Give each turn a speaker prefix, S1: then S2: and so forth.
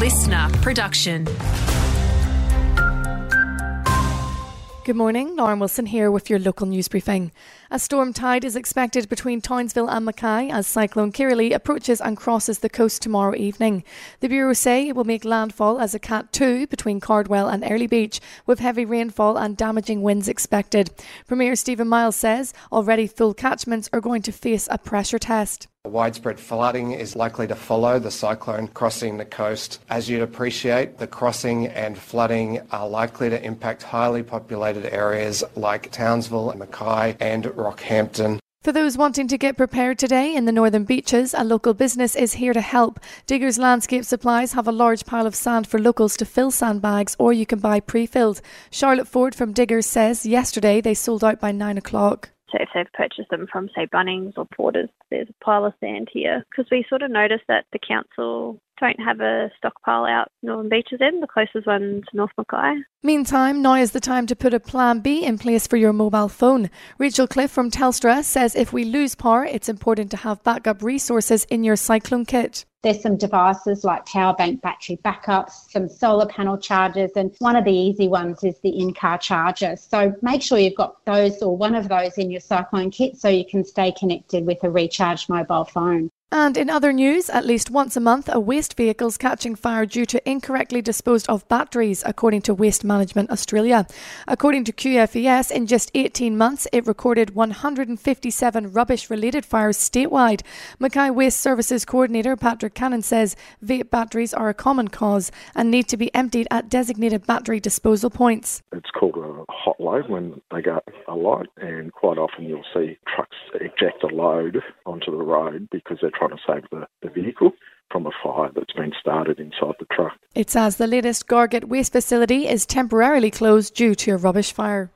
S1: listener production.
S2: Good morning, Lauren Wilson here with your local news briefing. A storm tide is expected between Townsville and Mackay as Cyclone Kirrily approaches and crosses the coast tomorrow evening. The Bureau say it will make landfall as a Cat 2 between Cardwell and Airlie Beach, with heavy rainfall and damaging winds expected. Premier Stephen Miles says already full catchments are going to face a pressure test.
S3: Widespread flooding is likely to follow the cyclone crossing the coast. As you'd appreciate, the crossing and flooding are likely to impact highly populated areas like Townsville, Mackay, and Rockhampton.
S2: For those wanting to get prepared today in the northern beaches, a local business is here to help. Diggers Landscape Supplies have a large pile of sand for locals to fill sandbags, or you can buy pre filled. Charlotte Ford from Diggers says yesterday they sold out by 9 o'clock.
S4: So if they've purchased them from, say, Bunnings or Porters, there's a pile of sand here. Because we sort of noticed that the council don't have a stockpile out Northern Beaches end. The closest one's North Mackay.
S2: Meantime, now is the time to put a plan B in place for your mobile phone. Rachel Cliff from Telstra says if we lose power, it's important to have backup resources in your cyclone kit.
S5: There's some devices like power bank battery backups, some solar panel chargers, and one of the easy ones is the in car charger. So make sure you've got those or one of those in your cyclone kit so you can stay connected with a recharged mobile phone.
S2: And in other news, at least once a month, a waste vehicle's catching fire due to incorrectly disposed of batteries, according to Waste Management Australia. According to QFES, in just 18 months, it recorded 157 rubbish related fires statewide. Mackay Waste Services Coordinator Patrick Cannon says vape batteries are a common cause and need to be emptied at designated battery disposal points.
S6: It's called a hot load when they go a lot, and quite often you'll see trucks eject a load onto the road because they're trying to save the, the vehicle from a fire that's been started inside the truck.
S2: It says the latest Gargett waste facility is temporarily closed due to a rubbish fire.